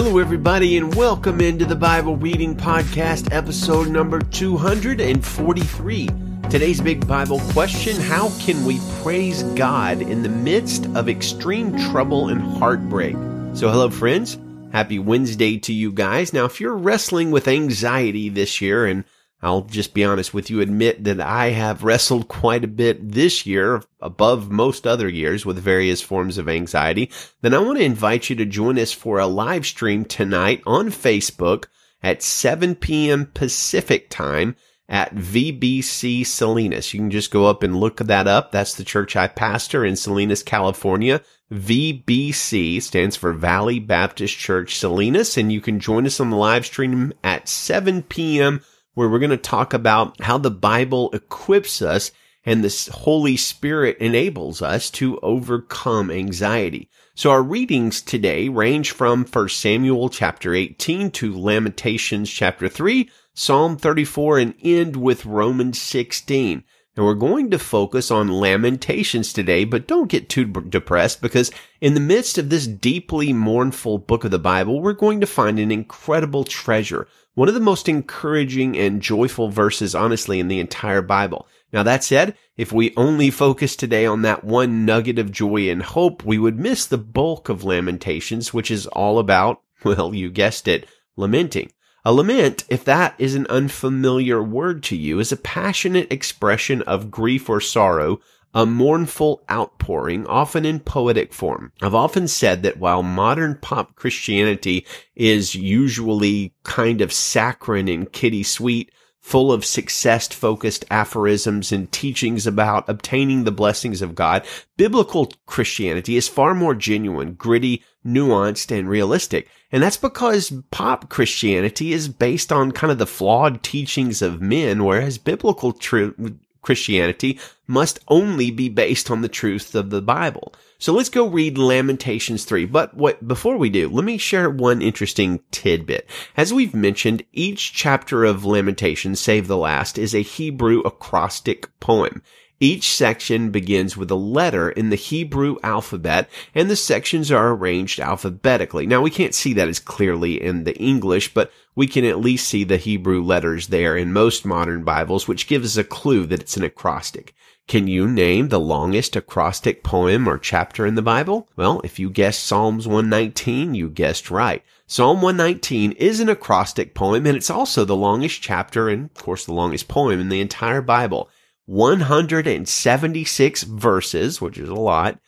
Hello, everybody, and welcome into the Bible Reading Podcast, episode number 243. Today's big Bible question How can we praise God in the midst of extreme trouble and heartbreak? So, hello, friends. Happy Wednesday to you guys. Now, if you're wrestling with anxiety this year and I'll just be honest with you, admit that I have wrestled quite a bit this year above most other years with various forms of anxiety. Then I want to invite you to join us for a live stream tonight on Facebook at 7 p.m. Pacific time at VBC Salinas. You can just go up and look that up. That's the church I pastor in Salinas, California. VBC stands for Valley Baptist Church Salinas. And you can join us on the live stream at 7 p.m where we're going to talk about how the Bible equips us and the Holy Spirit enables us to overcome anxiety. So our readings today range from 1 Samuel chapter 18 to Lamentations chapter 3, Psalm 34, and end with Romans 16. And we're going to focus on Lamentations today, but don't get too depressed because in the midst of this deeply mournful book of the Bible, we're going to find an incredible treasure one of the most encouraging and joyful verses, honestly, in the entire Bible. Now, that said, if we only focus today on that one nugget of joy and hope, we would miss the bulk of Lamentations, which is all about, well, you guessed it, lamenting. A lament, if that is an unfamiliar word to you, is a passionate expression of grief or sorrow a mournful outpouring, often in poetic form. I've often said that while modern pop Christianity is usually kind of saccharine and kitty sweet, full of success focused aphorisms and teachings about obtaining the blessings of God, biblical Christianity is far more genuine, gritty, nuanced, and realistic. And that's because pop Christianity is based on kind of the flawed teachings of men, whereas biblical truth Christianity must only be based on the truth of the Bible. So let's go read Lamentations 3. But what, before we do, let me share one interesting tidbit. As we've mentioned, each chapter of Lamentations, save the last, is a Hebrew acrostic poem. Each section begins with a letter in the Hebrew alphabet, and the sections are arranged alphabetically. Now, we can't see that as clearly in the English, but we can at least see the Hebrew letters there in most modern Bibles, which gives us a clue that it's an acrostic. Can you name the longest acrostic poem or chapter in the Bible? Well, if you guessed Psalms 119, you guessed right. Psalm 119 is an acrostic poem, and it's also the longest chapter and, of course, the longest poem in the entire Bible. 176 verses, which is a lot,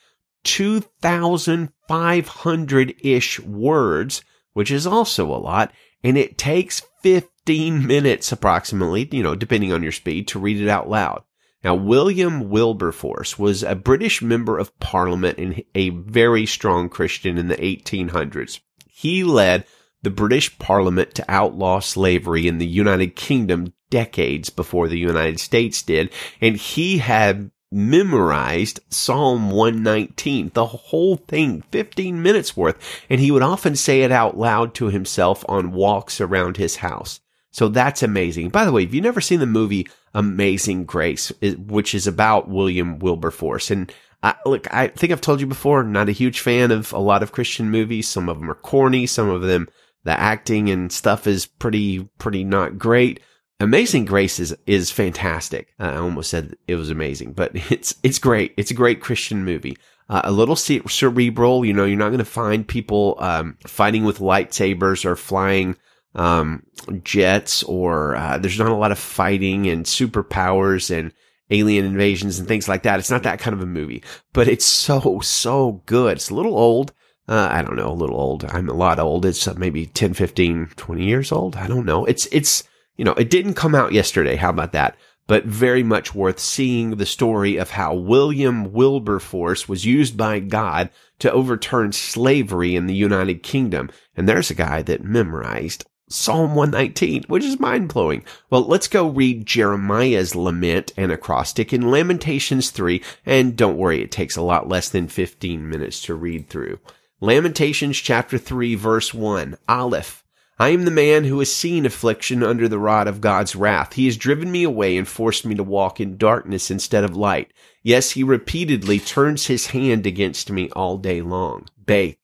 2,500 ish words, which is also a lot, and it takes 15 minutes approximately, you know, depending on your speed, to read it out loud. Now, William Wilberforce was a British member of parliament and a very strong Christian in the 1800s. He led the British Parliament to outlaw slavery in the United Kingdom decades before the United States did, and he had memorized Psalm 119, the whole thing, 15 minutes worth, and he would often say it out loud to himself on walks around his house. So that's amazing. By the way, if you've never seen the movie Amazing Grace, which is about William Wilberforce, and I, look, I think I've told you before, not a huge fan of a lot of Christian movies. Some of them are corny. Some of them the acting and stuff is pretty, pretty not great. Amazing Grace is, is fantastic. I almost said it was amazing, but it's, it's great. It's a great Christian movie. Uh, a little cerebral, you know, you're not going to find people, um, fighting with lightsabers or flying, um, jets or, uh, there's not a lot of fighting and superpowers and, alien invasions and things like that. It's not that kind of a movie, but it's so, so good. It's a little old, uh, I don't know, a little old. I'm a lot old. It's uh, maybe 10, 15, 20 years old. I don't know. It's, it's, you know, it didn't come out yesterday. How about that? But very much worth seeing the story of how William Wilberforce was used by God to overturn slavery in the United Kingdom. And there's a guy that memorized Psalm 119, which is mind blowing. Well, let's go read Jeremiah's lament and acrostic in Lamentations 3. And don't worry, it takes a lot less than 15 minutes to read through. Lamentations chapter 3 verse 1, Aleph. I am the man who has seen affliction under the rod of God's wrath. He has driven me away and forced me to walk in darkness instead of light. Yes, he repeatedly turns his hand against me all day long. Beth.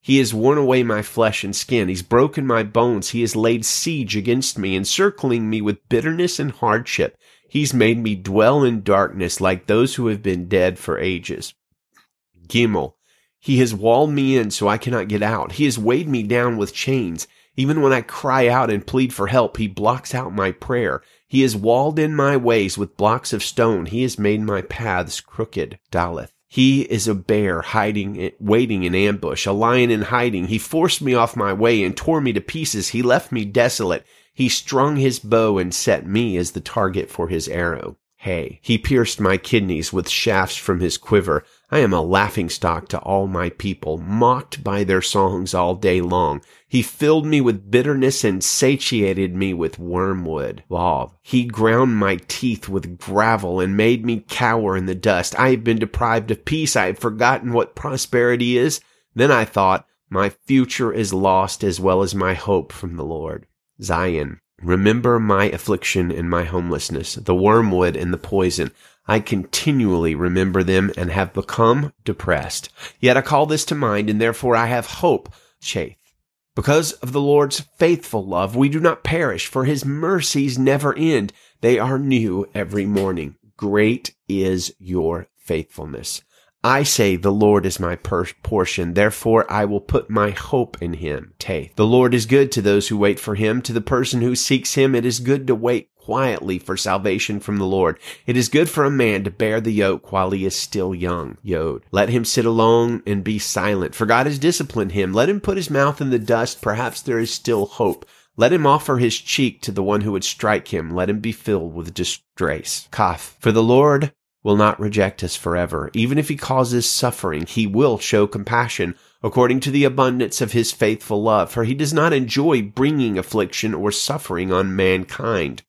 He has worn away my flesh and skin. He's broken my bones. He has laid siege against me, encircling me with bitterness and hardship. He's made me dwell in darkness like those who have been dead for ages. Gimel. He has walled me in so I cannot get out. He has weighed me down with chains. Even when I cry out and plead for help, he blocks out my prayer. He has walled in my ways with blocks of stone. He has made my paths crooked. Daleth. He is a bear hiding, waiting in ambush, a lion in hiding. He forced me off my way and tore me to pieces. He left me desolate. He strung his bow and set me as the target for his arrow. Hey, he pierced my kidneys with shafts from his quiver. I am a laughing stock to all my people, mocked by their songs all day long. He filled me with bitterness and satiated me with wormwood. Vav. He ground my teeth with gravel and made me cower in the dust. I have been deprived of peace. I have forgotten what prosperity is. Then I thought, my future is lost as well as my hope from the Lord. Zayin. Remember my affliction and my homelessness, the wormwood and the poison. I continually remember them and have become depressed. Yet I call this to mind, and therefore I have hope. Chaith. Because of the Lord's faithful love, we do not perish, for his mercies never end. They are new every morning. Great is your faithfulness. I say the Lord is my portion, therefore I will put my hope in him. Teth. The Lord is good to those who wait for him. To the person who seeks him, it is good to wait quietly for salvation from the Lord. It is good for a man to bear the yoke while he is still young. Yod. Let him sit alone and be silent, for God has disciplined him. Let him put his mouth in the dust. Perhaps there is still hope. Let him offer his cheek to the one who would strike him. Let him be filled with disgrace. Kaf. For the Lord will not reject us forever. Even if he causes suffering, he will show compassion according to the abundance of his faithful love, for he does not enjoy bringing affliction or suffering on mankind.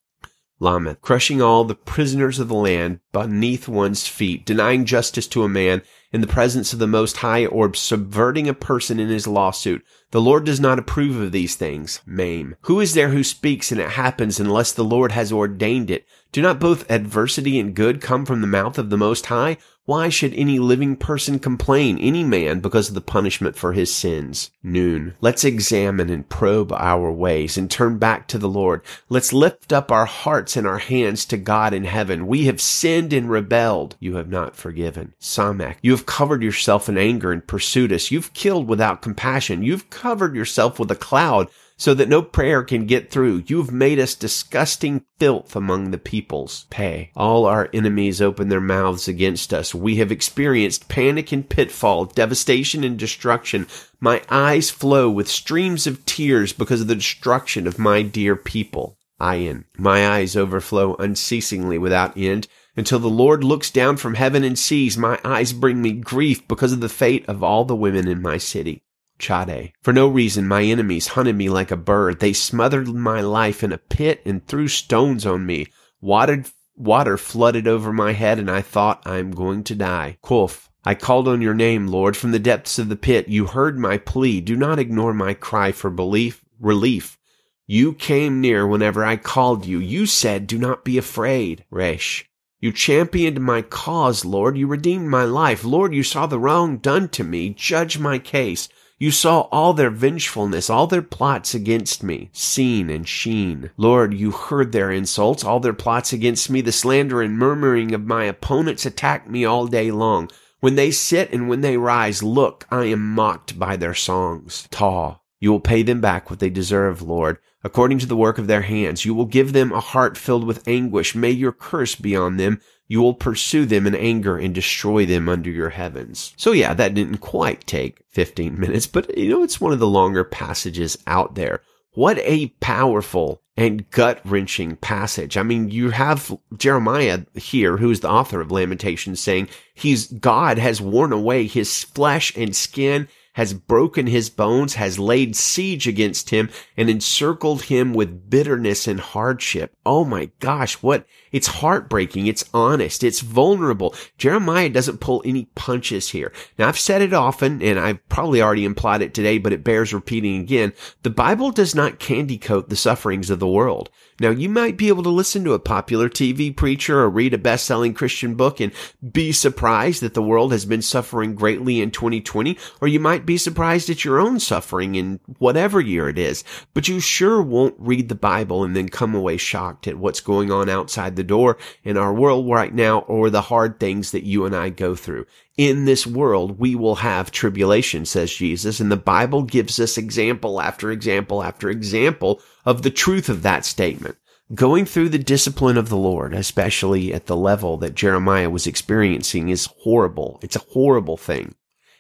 Lameth, crushing all the prisoners of the land beneath one's feet, denying justice to a man in the presence of the Most High, or subverting a person in his lawsuit. The Lord does not approve of these things. Maim. Who is there who speaks and it happens unless the Lord has ordained it? Do not both adversity and good come from the mouth of the Most High? Why should any living person complain, any man, because of the punishment for his sins? Noon. Let's examine and probe our ways and turn back to the Lord. Let's lift up our hearts and our hands to God in heaven. We have sinned and rebelled. You have not forgiven. Samek. You have covered yourself in anger and pursued us. You've killed without compassion. You've covered yourself with a cloud so that no prayer can get through. You've made us disgusting filth among the peoples. Pay. All our enemies open their mouths against us. We have experienced panic and pitfall, devastation and destruction. My eyes flow with streams of tears because of the destruction of my dear people. Ayin. My eyes overflow unceasingly without end until the Lord looks down from heaven and sees my eyes bring me grief because of the fate of all the women in my city. Chade. For no reason, my enemies hunted me like a bird. They smothered my life in a pit and threw stones on me. Watered, water flooded over my head, and I thought I am going to die. Kuf. I called on your name, Lord, from the depths of the pit. You heard my plea. Do not ignore my cry for belief, relief. You came near whenever I called you. You said, do not be afraid. Resh. You championed my cause, Lord. You redeemed my life. Lord, you saw the wrong done to me. Judge my case. You saw all their vengefulness, all their plots against me, seen and sheen. Lord, you heard their insults, all their plots against me, the slander and murmuring of my opponents attack me all day long. When they sit and when they rise, look, I am mocked by their songs. Ta. You will pay them back what they deserve, Lord, according to the work of their hands. You will give them a heart filled with anguish. May your curse be on them you will pursue them in anger and destroy them under your heavens. So yeah, that didn't quite take 15 minutes, but you know, it's one of the longer passages out there. What a powerful and gut wrenching passage. I mean, you have Jeremiah here, who is the author of Lamentations saying he's God has worn away his flesh and skin has broken his bones, has laid siege against him, and encircled him with bitterness and hardship. Oh my gosh, what? It's heartbreaking. It's honest. It's vulnerable. Jeremiah doesn't pull any punches here. Now I've said it often, and I've probably already implied it today, but it bears repeating again. The Bible does not candy coat the sufferings of the world. Now you might be able to listen to a popular TV preacher or read a best-selling Christian book and be surprised that the world has been suffering greatly in 2020, or you might be surprised at your own suffering in whatever year it is, but you sure won't read the Bible and then come away shocked at what's going on outside the door in our world right now or the hard things that you and I go through. In this world, we will have tribulation, says Jesus, and the Bible gives us example after example after example of the truth of that statement. Going through the discipline of the Lord, especially at the level that Jeremiah was experiencing, is horrible. It's a horrible thing.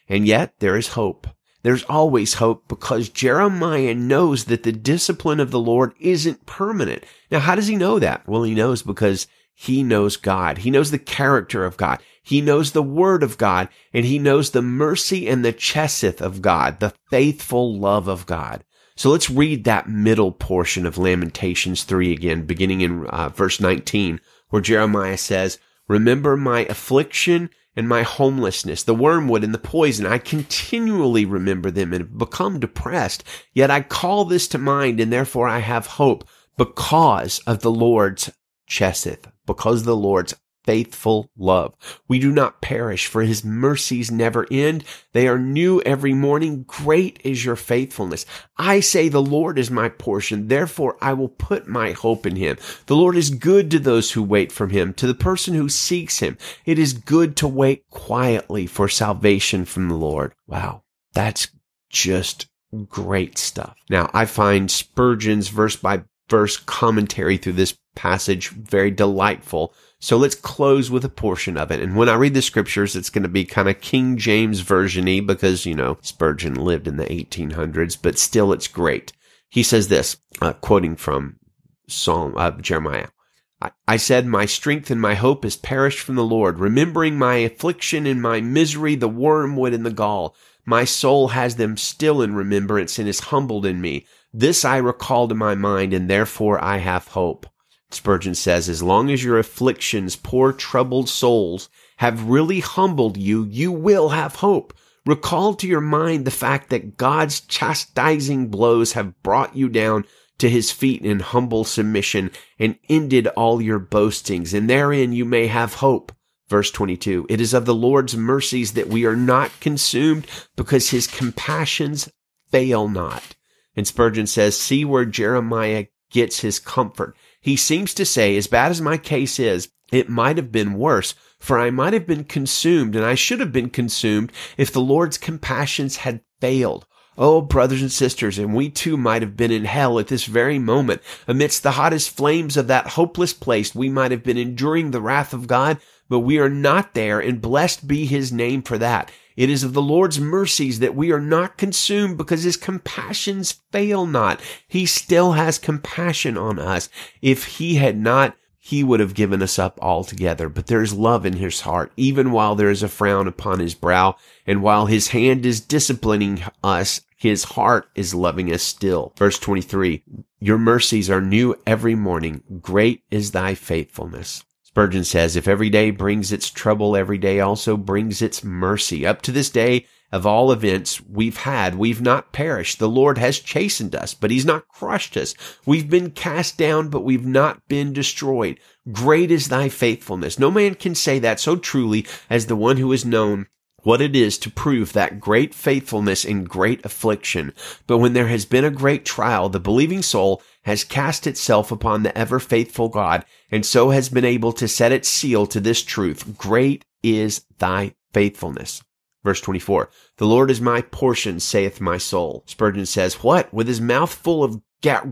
And yet there is hope. There's always hope because Jeremiah knows that the discipline of the Lord isn't permanent. Now, how does he know that? Well, he knows because he knows God. He knows the character of God. He knows the word of God and he knows the mercy and the chesed of God, the faithful love of God. So let's read that middle portion of Lamentations 3 again, beginning in uh, verse 19, where Jeremiah says, Remember my affliction and my homelessness, the wormwood and the poison. I continually remember them and have become depressed. Yet I call this to mind and therefore I have hope because of the Lord's chesed, because of the Lord's faithful love. We do not perish for his mercies never end. They are new every morning. Great is your faithfulness. I say the Lord is my portion. Therefore I will put my hope in him. The Lord is good to those who wait from him, to the person who seeks him. It is good to wait quietly for salvation from the Lord. Wow. That's just great stuff. Now I find Spurgeon's verse by verse commentary through this passage very delightful so let's close with a portion of it. And when I read the scriptures, it's going to be kind of King James version-y because, you know, Spurgeon lived in the 1800s, but still it's great. He says this, uh, quoting from Psalm, uh, Jeremiah. I said, My strength and my hope is perished from the Lord, remembering my affliction and my misery, the wormwood and the gall. My soul has them still in remembrance and is humbled in me. This I recall to my mind, and therefore I have hope. Spurgeon says, as long as your afflictions, poor troubled souls, have really humbled you, you will have hope. Recall to your mind the fact that God's chastising blows have brought you down to his feet in humble submission and ended all your boastings, and therein you may have hope. Verse 22, it is of the Lord's mercies that we are not consumed because his compassions fail not. And Spurgeon says, see where Jeremiah gets his comfort. He seems to say, as bad as my case is, it might have been worse, for I might have been consumed, and I should have been consumed if the Lord's compassions had failed. Oh, brothers and sisters, and we too might have been in hell at this very moment. Amidst the hottest flames of that hopeless place, we might have been enduring the wrath of God, but we are not there, and blessed be his name for that. It is of the Lord's mercies that we are not consumed because his compassions fail not. He still has compassion on us. If he had not, he would have given us up altogether. But there is love in his heart, even while there is a frown upon his brow. And while his hand is disciplining us, his heart is loving us still. Verse 23, your mercies are new every morning. Great is thy faithfulness. Spurgeon says, if every day brings its trouble, every day also brings its mercy. Up to this day, of all events we've had, we've not perished. The Lord has chastened us, but he's not crushed us. We've been cast down, but we've not been destroyed. Great is thy faithfulness. No man can say that so truly as the one who has known what it is to prove that great faithfulness in great affliction. But when there has been a great trial, the believing soul has cast itself upon the ever faithful God, and so has been able to set its seal to this truth. Great is thy faithfulness. Verse 24, the Lord is my portion, saith my soul. Spurgeon says, what? With his mouth full of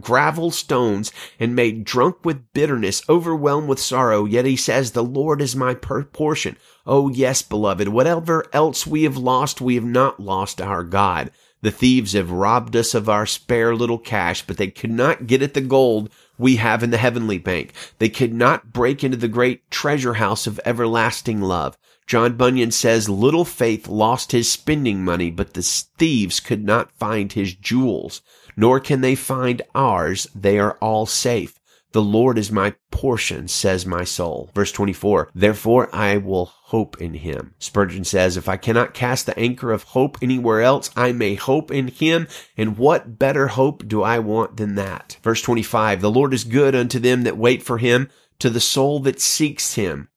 gravel stones and made drunk with bitterness, overwhelmed with sorrow. Yet he says, the Lord is my portion. Oh yes, beloved, whatever else we have lost, we have not lost our God. The thieves have robbed us of our spare little cash, but they could not get at the gold we have in the heavenly bank. They could not break into the great treasure house of everlasting love. John Bunyan says little faith lost his spending money, but the thieves could not find his jewels, nor can they find ours. They are all safe. The Lord is my portion, says my soul. Verse 24, therefore I will hope in him. Spurgeon says, if I cannot cast the anchor of hope anywhere else, I may hope in him. And what better hope do I want than that? Verse 25, the Lord is good unto them that wait for him, to the soul that seeks him.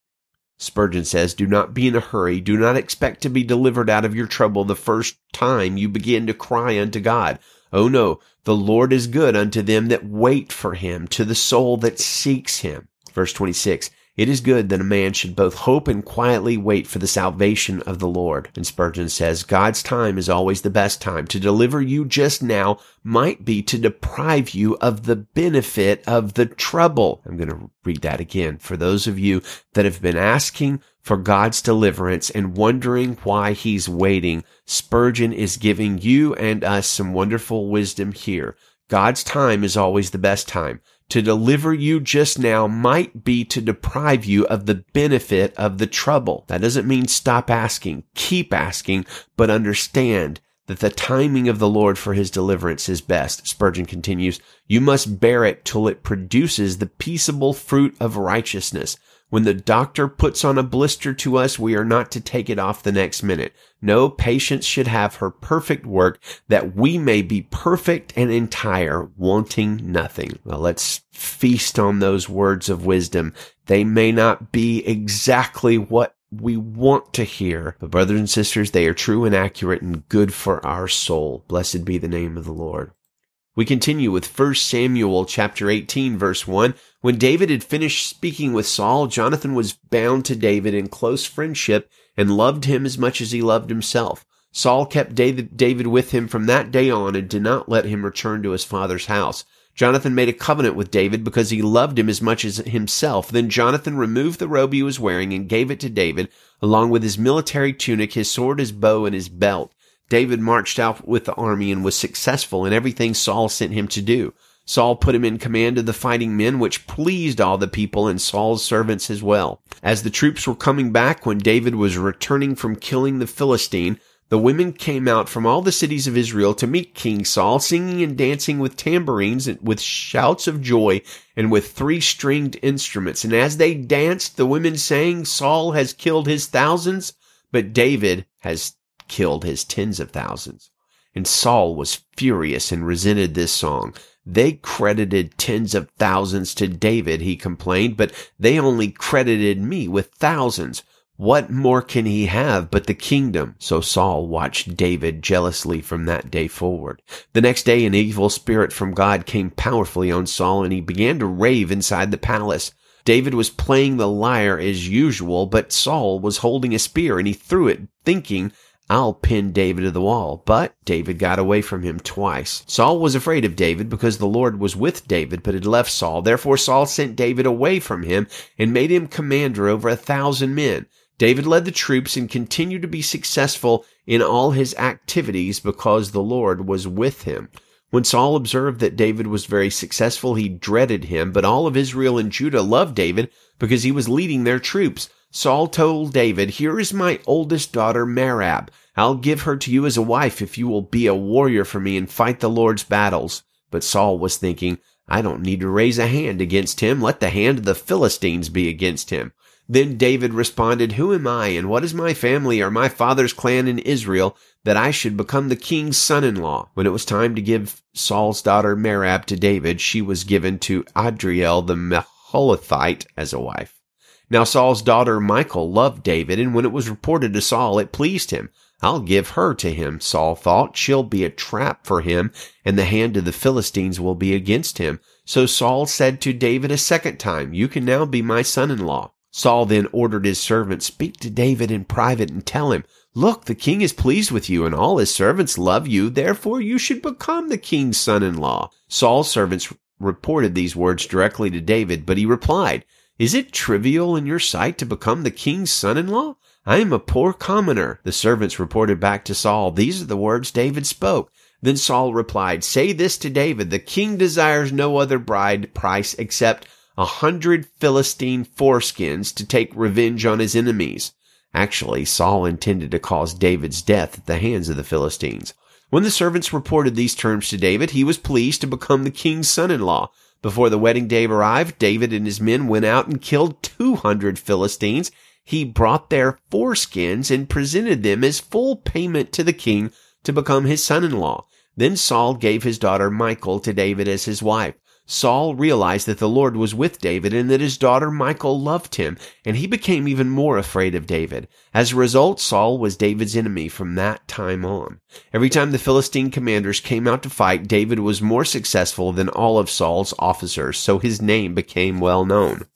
Spurgeon says, Do not be in a hurry. Do not expect to be delivered out of your trouble the first time you begin to cry unto God. Oh no, the Lord is good unto them that wait for him, to the soul that seeks him. Verse 26. It is good that a man should both hope and quietly wait for the salvation of the Lord. And Spurgeon says, God's time is always the best time. To deliver you just now might be to deprive you of the benefit of the trouble. I'm going to read that again. For those of you that have been asking for God's deliverance and wondering why he's waiting, Spurgeon is giving you and us some wonderful wisdom here. God's time is always the best time to deliver you just now might be to deprive you of the benefit of the trouble. That doesn't mean stop asking, keep asking, but understand that the timing of the Lord for his deliverance is best. Spurgeon continues, you must bear it till it produces the peaceable fruit of righteousness. When the doctor puts on a blister to us, we are not to take it off the next minute. No, patience should have her perfect work that we may be perfect and entire, wanting nothing. Well, let's feast on those words of wisdom. They may not be exactly what we want to hear, but brothers and sisters, they are true and accurate and good for our soul. Blessed be the name of the Lord. We continue with 1 Samuel chapter 18 verse 1. When David had finished speaking with Saul, Jonathan was bound to David in close friendship and loved him as much as he loved himself. Saul kept David with him from that day on and did not let him return to his father's house. Jonathan made a covenant with David because he loved him as much as himself. Then Jonathan removed the robe he was wearing and gave it to David, along with his military tunic, his sword, his bow, and his belt. David marched out with the army and was successful in everything Saul sent him to do. Saul put him in command of the fighting men, which pleased all the people and Saul's servants as well. As the troops were coming back when David was returning from killing the Philistine, the women came out from all the cities of Israel to meet King Saul, singing and dancing with tambourines and with shouts of joy and with three stringed instruments. And as they danced, the women sang, Saul has killed his thousands, but David has killed his tens of thousands. And Saul was furious and resented this song. They credited tens of thousands to David, he complained, but they only credited me with thousands. What more can he have but the kingdom? So Saul watched David jealously from that day forward. The next day, an evil spirit from God came powerfully on Saul and he began to rave inside the palace. David was playing the lyre as usual, but Saul was holding a spear and he threw it, thinking I'll pin David to the wall. But David got away from him twice. Saul was afraid of David because the Lord was with David, but had left Saul. Therefore Saul sent David away from him and made him commander over a thousand men. David led the troops and continued to be successful in all his activities because the Lord was with him. When Saul observed that David was very successful, he dreaded him, but all of Israel and Judah loved David because he was leading their troops. Saul told David, Here is my oldest daughter, Merab. I'll give her to you as a wife if you will be a warrior for me and fight the Lord's battles. But Saul was thinking, I don't need to raise a hand against him. Let the hand of the Philistines be against him. Then David responded, Who am I and what is my family or my father's clan in Israel that I should become the king's son-in-law? When it was time to give Saul's daughter Merab to David, she was given to Adriel the Meholathite as a wife. Now Saul's daughter Michal loved David, and when it was reported to Saul, it pleased him. I'll give her to him, Saul thought. She'll be a trap for him, and the hand of the Philistines will be against him. So Saul said to David a second time, You can now be my son-in-law. Saul then ordered his servant, Speak to David in private and tell him, Look, the king is pleased with you, and all his servants love you. Therefore you should become the king's son-in-law. Saul's servants reported these words directly to David, but he replied, is it trivial in your sight to become the king's son-in-law? I am a poor commoner. The servants reported back to Saul, These are the words David spoke. Then Saul replied, Say this to David, the king desires no other bride price except a hundred Philistine foreskins to take revenge on his enemies. Actually, Saul intended to cause David's death at the hands of the Philistines. When the servants reported these terms to David, he was pleased to become the king's son-in-law. Before the wedding day arrived, David and his men went out and killed 200 Philistines. He brought their foreskins and presented them as full payment to the king to become his son-in-law. Then Saul gave his daughter Michal to David as his wife. Saul realized that the Lord was with David and that his daughter Michal loved him, and he became even more afraid of David. As a result, Saul was David's enemy from that time on. Every time the Philistine commanders came out to fight, David was more successful than all of Saul's officers, so his name became well known.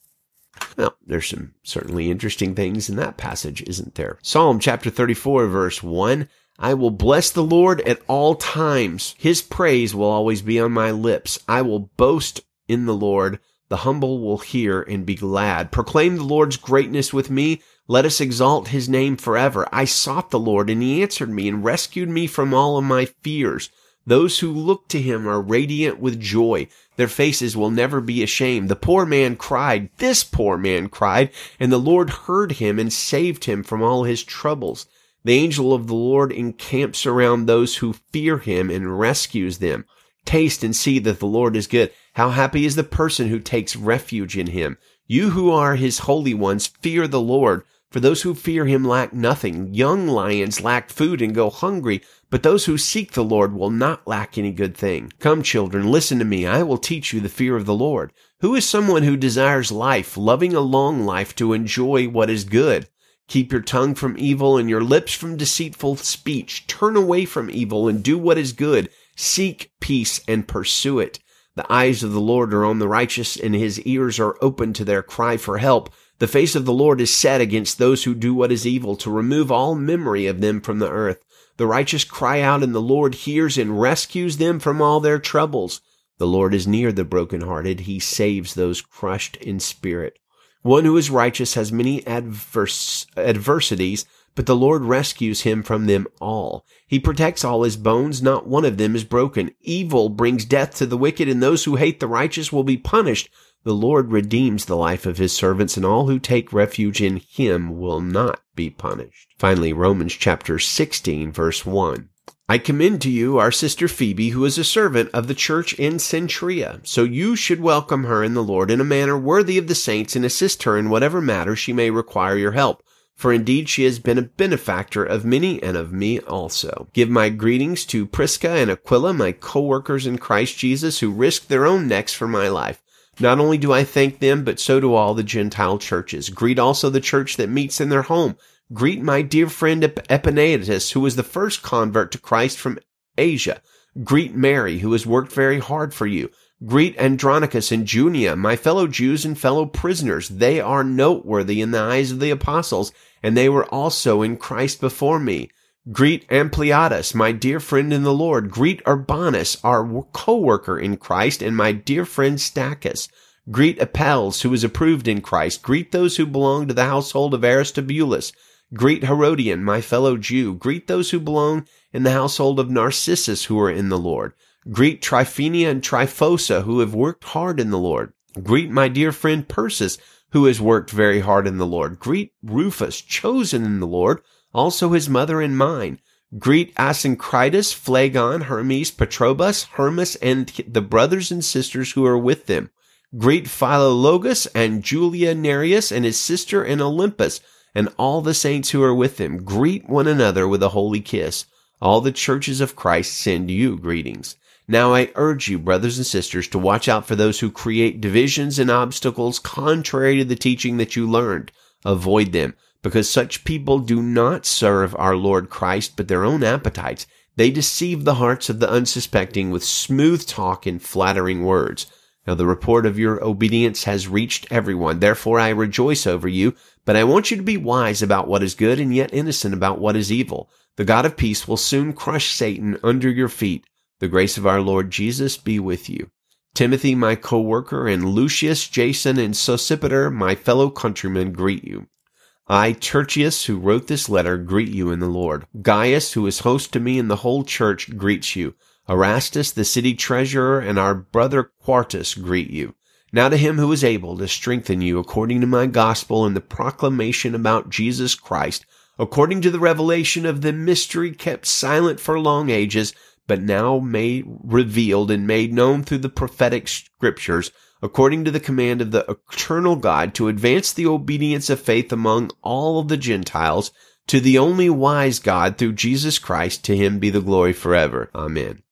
Well, there's some certainly interesting things in that passage, isn't there? Psalm chapter 34 verse 1. I will bless the Lord at all times. His praise will always be on my lips. I will boast in the Lord. The humble will hear and be glad. Proclaim the Lord's greatness with me. Let us exalt his name forever. I sought the Lord and he answered me and rescued me from all of my fears. Those who look to him are radiant with joy. Their faces will never be ashamed. The poor man cried, this poor man cried, and the Lord heard him and saved him from all his troubles. The angel of the Lord encamps around those who fear him and rescues them. Taste and see that the Lord is good. How happy is the person who takes refuge in him. You who are his holy ones, fear the Lord. For those who fear him lack nothing. Young lions lack food and go hungry, but those who seek the Lord will not lack any good thing. Come, children, listen to me. I will teach you the fear of the Lord. Who is someone who desires life, loving a long life to enjoy what is good? Keep your tongue from evil and your lips from deceitful speech. Turn away from evil and do what is good. Seek peace and pursue it. The eyes of the Lord are on the righteous and his ears are open to their cry for help. The face of the Lord is set against those who do what is evil, to remove all memory of them from the earth. The righteous cry out, and the Lord hears and rescues them from all their troubles. The Lord is near the brokenhearted. He saves those crushed in spirit. One who is righteous has many adverse, adversities, but the Lord rescues him from them all. He protects all his bones, not one of them is broken. Evil brings death to the wicked, and those who hate the righteous will be punished. The Lord redeems the life of his servants, and all who take refuge in him will not be punished. Finally, Romans chapter 16, verse 1. I commend to you our sister Phoebe, who is a servant of the church in Cenchreae. So you should welcome her in the Lord in a manner worthy of the saints and assist her in whatever matter she may require your help. For indeed she has been a benefactor of many and of me also. Give my greetings to Prisca and Aquila, my co-workers in Christ Jesus, who risked their own necks for my life. Not only do I thank them, but so do all the Gentile churches. Greet also the church that meets in their home. Greet my dear friend Epaenetus, who was the first convert to Christ from Asia. Greet Mary, who has worked very hard for you. Greet Andronicus and Junia, my fellow Jews and fellow prisoners. They are noteworthy in the eyes of the apostles, and they were also in Christ before me. Greet Ampliatus, my dear friend in the Lord. Greet Urbanus, our co-worker in Christ, and my dear friend Stachys. Greet Apelles, who is approved in Christ. Greet those who belong to the household of Aristobulus. Greet Herodion, my fellow Jew. Greet those who belong in the household of Narcissus, who are in the Lord. Greet Tryphena and Tryphosa, who have worked hard in the Lord. Greet my dear friend Persis, who has worked very hard in the Lord. Greet Rufus, chosen in the Lord also his mother and mine. Greet Asyncritus, Phlegon, Hermes, Patrobas, Hermas, and the brothers and sisters who are with them. Greet Philologus and Julia Nereus and his sister in Olympas, and all the saints who are with them. Greet one another with a holy kiss. All the churches of Christ send you greetings. Now I urge you, brothers and sisters, to watch out for those who create divisions and obstacles contrary to the teaching that you learned. Avoid them because such people do not serve our Lord Christ, but their own appetites. They deceive the hearts of the unsuspecting with smooth talk and flattering words. Now the report of your obedience has reached everyone. Therefore I rejoice over you, but I want you to be wise about what is good and yet innocent about what is evil. The God of peace will soon crush Satan under your feet. The grace of our Lord Jesus be with you. Timothy, my co-worker, and Lucius, Jason, and Sosipater, my fellow countrymen, greet you. I, Tertius, who wrote this letter, greet you in the Lord. Gaius, who is host to me and the whole church, greets you. Erastus, the city treasurer, and our brother Quartus greet you. Now to him who is able to strengthen you according to my gospel and the proclamation about Jesus Christ, according to the revelation of the mystery kept silent for long ages, but now made revealed and made known through the prophetic scriptures, according to the command of the eternal God, to advance the obedience of faith among all of the Gentiles, to the only wise God through Jesus Christ, to him be the glory forever. Amen.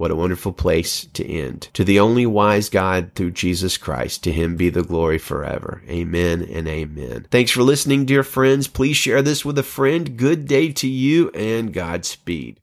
What a wonderful place to end. To the only wise God through Jesus Christ, to him be the glory forever. Amen and amen. Thanks for listening, dear friends. Please share this with a friend. Good day to you and Godspeed.